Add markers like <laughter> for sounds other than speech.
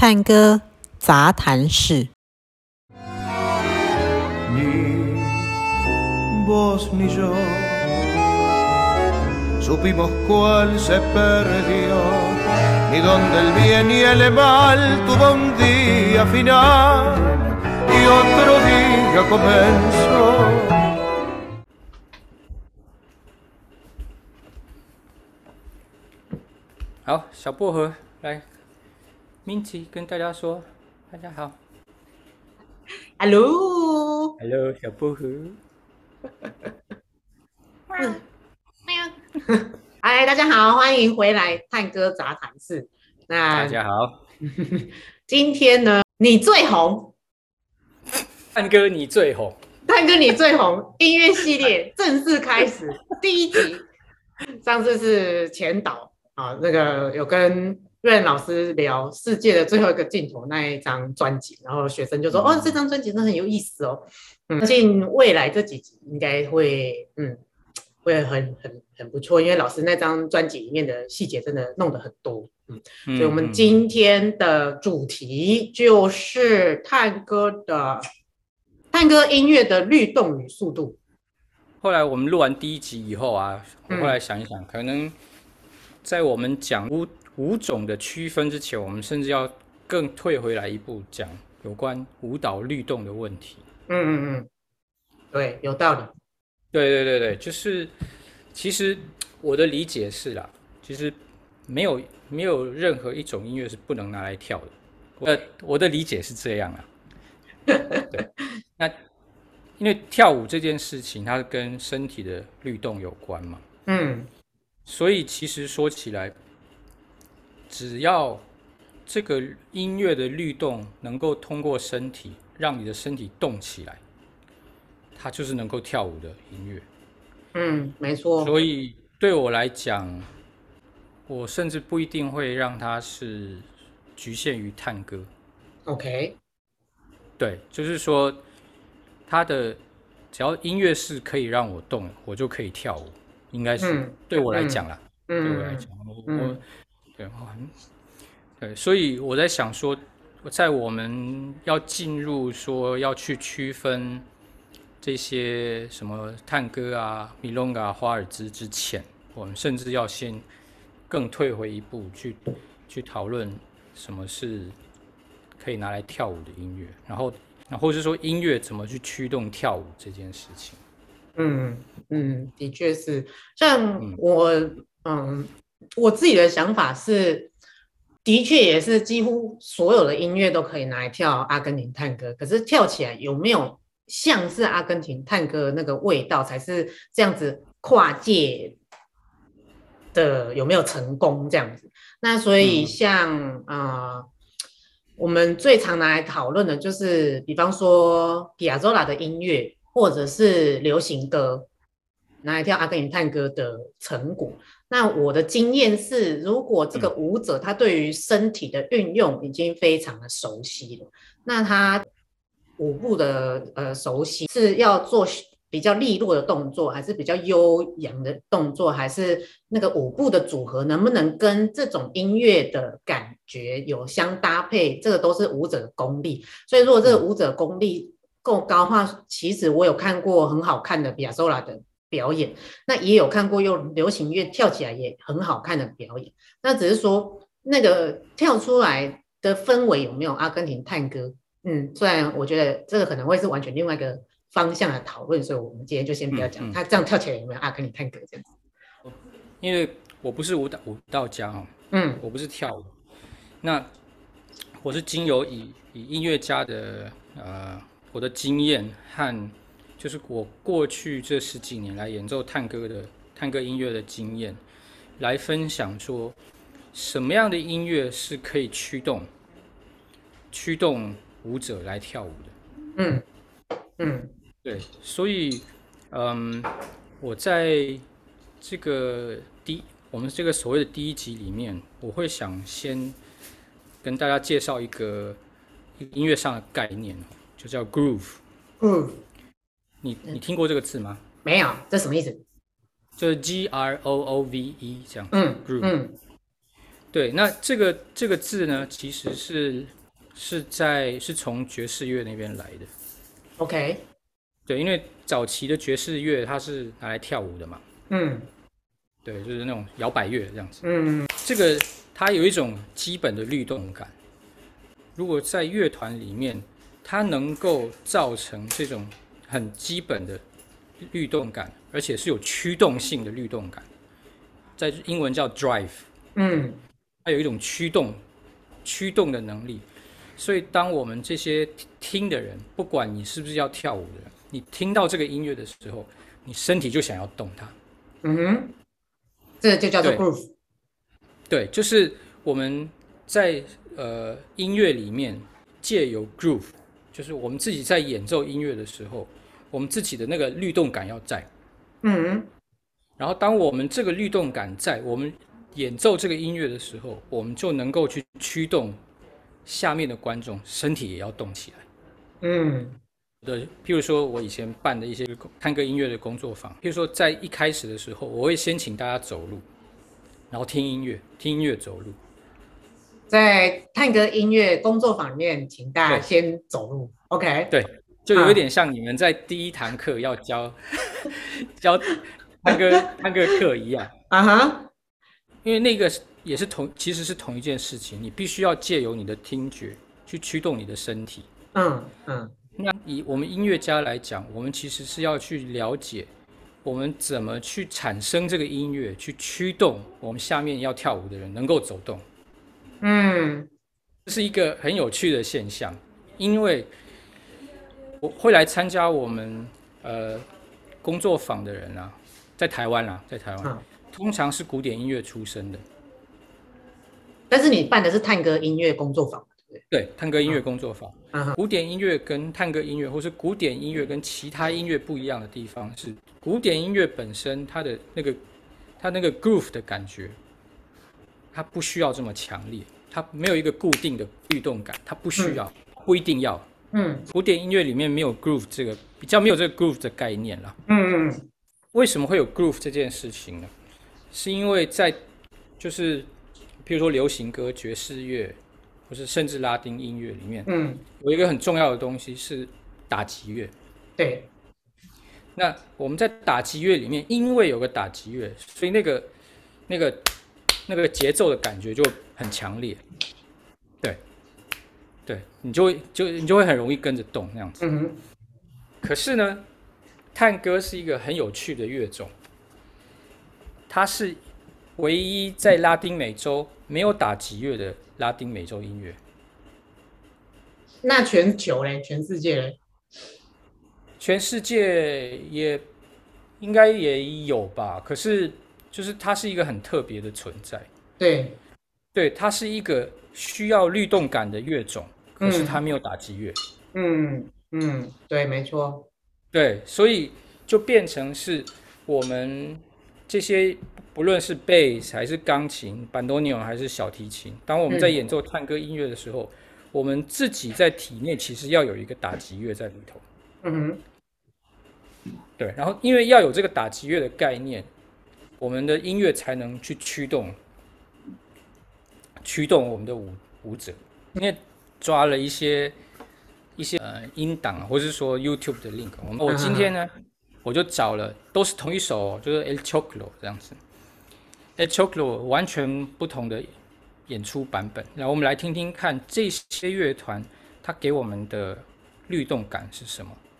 探戈杂谈室。好，小薄荷来，Minty 跟大家说，大家好，Hello，Hello，小薄荷，<laughs> 嗨，大家好，欢迎回来探戈杂谈室。那大家好，<laughs> 今天呢，你最红，探哥你最红，探哥你最红，音乐系列 <laughs> 正式开始，第一集，上次是前导。啊，那个有跟瑞恩老师聊世界的最后一个镜头那一张专辑，然后学生就说：“嗯、哦，这张专辑真的很有意思哦。”嗯，相信未来这几集应该会，嗯，会很很很不错，因为老师那张专辑里面的细节真的弄得很多。嗯，所以我们今天的主题就是探戈的探戈音乐的律动与速度。后来我们录完第一集以后啊，我后来想一想，嗯、可能。在我们讲五五种的区分之前，我们甚至要更退回来一步，讲有关舞蹈律动的问题。嗯嗯嗯，对，有道理。对对对对，就是其实我的理解是啦，其实没有没有任何一种音乐是不能拿来跳的。我我的理解是这样啊。<laughs> 对，那因为跳舞这件事情，它跟身体的律动有关嘛。嗯。所以其实说起来，只要这个音乐的律动能够通过身体让你的身体动起来，它就是能够跳舞的音乐。嗯，没错。所以对我来讲，我甚至不一定会让它是局限于探戈。OK。对，就是说，它的只要音乐是可以让我动，我就可以跳舞。应该是对我来讲啦，嗯、对我来讲，我、嗯、我对，对，所以我在想说，在我们要进入说要去区分这些什么探戈啊、米隆嘎、华尔兹之前，我们甚至要先更退回一步去去讨论什么是可以拿来跳舞的音乐，然后，然后是说音乐怎么去驱动跳舞这件事情。嗯嗯，的确是，像我嗯，嗯，我自己的想法是，的确也是几乎所有的音乐都可以拿来跳阿根廷探戈，可是跳起来有没有像是阿根廷探戈那个味道，才是这样子跨界的有没有成功这样子？那所以像啊、嗯呃，我们最常拿来讨论的就是，比方说皮亚佐拉的音乐。或者是流行歌，拿来跳阿根廷探戈的成果。那我的经验是，如果这个舞者他对于身体的运用已经非常的熟悉了，那他舞步的呃熟悉是要做比较利落的动作，还是比较悠扬的动作，还是那个舞步的组合能不能跟这种音乐的感觉有相搭配？这个都是舞者的功力。所以，如果这个舞者功力，够高的话，其实我有看过很好看的比亚索拉的表演，那也有看过用流行乐跳起来也很好看的表演。那只是说那个跳出来的氛围有没有阿根廷探戈？嗯，虽然我觉得这个可能会是完全另外一个方向的讨论，所以我们今天就先不要讲他这样跳起来有没有阿根廷探戈这样子。因为我不是舞蹈舞蹈家哦，嗯，我不是跳舞，那我是经由以以音乐家的呃。我的经验和就是我过去这十几年来演奏探戈的探戈音乐的经验，来分享说什么样的音乐是可以驱动驱动舞者来跳舞的。嗯嗯，对，所以嗯，我在这个第我们这个所谓的第一集里面，我会想先跟大家介绍一个音乐上的概念。就叫 groove，嗯，你你听过这个字吗？没有，这什么意思？就是 G R O O V E 这样，嗯，groove，嗯，对，那这个这个字呢，其实是是在是从爵士乐那边来的。OK。对，因为早期的爵士乐它是拿来跳舞的嘛。嗯。对，就是那种摇摆乐这样子。嗯。这个它有一种基本的律动感。如果在乐团里面，它能够造成这种很基本的律动感，而且是有驱动性的律动感，在英文叫 drive。嗯。它有一种驱动、驱动的能力，所以当我们这些听的人，不管你是不是要跳舞的人，你听到这个音乐的时候，你身体就想要动它。嗯哼，这就叫做 groove。对，就是我们在呃音乐里面借由 groove，就是我们自己在演奏音乐的时候，我们自己的那个律动感要在。嗯，然后当我们这个律动感在，我们。演奏这个音乐的时候，我们就能够去驱动下面的观众身体也要动起来。嗯，对，譬如说我以前办的一些探戈音乐的工作坊，譬如说在一开始的时候，我会先请大家走路，然后听音乐，听音乐走路。在探戈音乐工作坊里面，请大家先走路。OK，对，就有一点像你们在第一堂课要教 <laughs> 教探戈探戈课一样。啊哈。因为那个也是同，其实是同一件事情。你必须要借由你的听觉去驱动你的身体。嗯嗯。那以我们音乐家来讲，我们其实是要去了解我们怎么去产生这个音乐，去驱动我们下面要跳舞的人能够走动。嗯，这是一个很有趣的现象，因为我会来参加我们呃工作坊的人啊，在台湾啊，在台湾。嗯通常是古典音乐出身的，但是你办的是探戈音乐工作坊，对不对？对，探戈音乐工作坊。嗯，古典音乐跟探戈音乐，或是古典音乐跟其他音乐不一样的地方是，古典音乐本身它的那个它那个 groove 的感觉，它不需要这么强烈，它没有一个固定的律动感，它不需要，嗯、不一定要。嗯，古典音乐里面没有 groove 这个比较没有这个 groove 的概念了。嗯嗯，为什么会有 groove 这件事情呢？是因为在，就是，譬如说流行歌、爵士乐，或是甚至拉丁音乐里面，嗯，有一个很重要的东西是打击乐。对。那我们在打击乐里面，因为有个打击乐，所以那个、那个、那个节奏的感觉就很强烈。对。你就会就你就会很容易跟着动那样子。嗯哼。可是呢，探戈是一个很有趣的乐种。它是唯一在拉丁美洲没有打击乐的拉丁美洲音乐。那全球嘞？全世界嘞？全世界也应该也有吧。可是，就是它是一个很特别的存在。对，对，它是一个需要律动感的乐种，可是它没有打击乐。嗯嗯，对，没错。对，所以就变成是我们。这些不论是贝斯还是钢琴、班多尼奥还是小提琴，当我们在演奏探戈音乐的时候，嗯、我们自己在体内其实要有一个打击乐在里头。嗯哼，对，然后因为要有这个打击乐的概念，我们的音乐才能去驱动驱动我们的舞舞者。因为抓了一些一些呃音档，或者是说 YouTube 的 link，我们我今天呢。嗯我就找了，都是同一首，就是 El Choclo 这样子，El Choclo 完全不同的演出版本。然后我们来听听看这些乐团，它给我们的律动感是什么？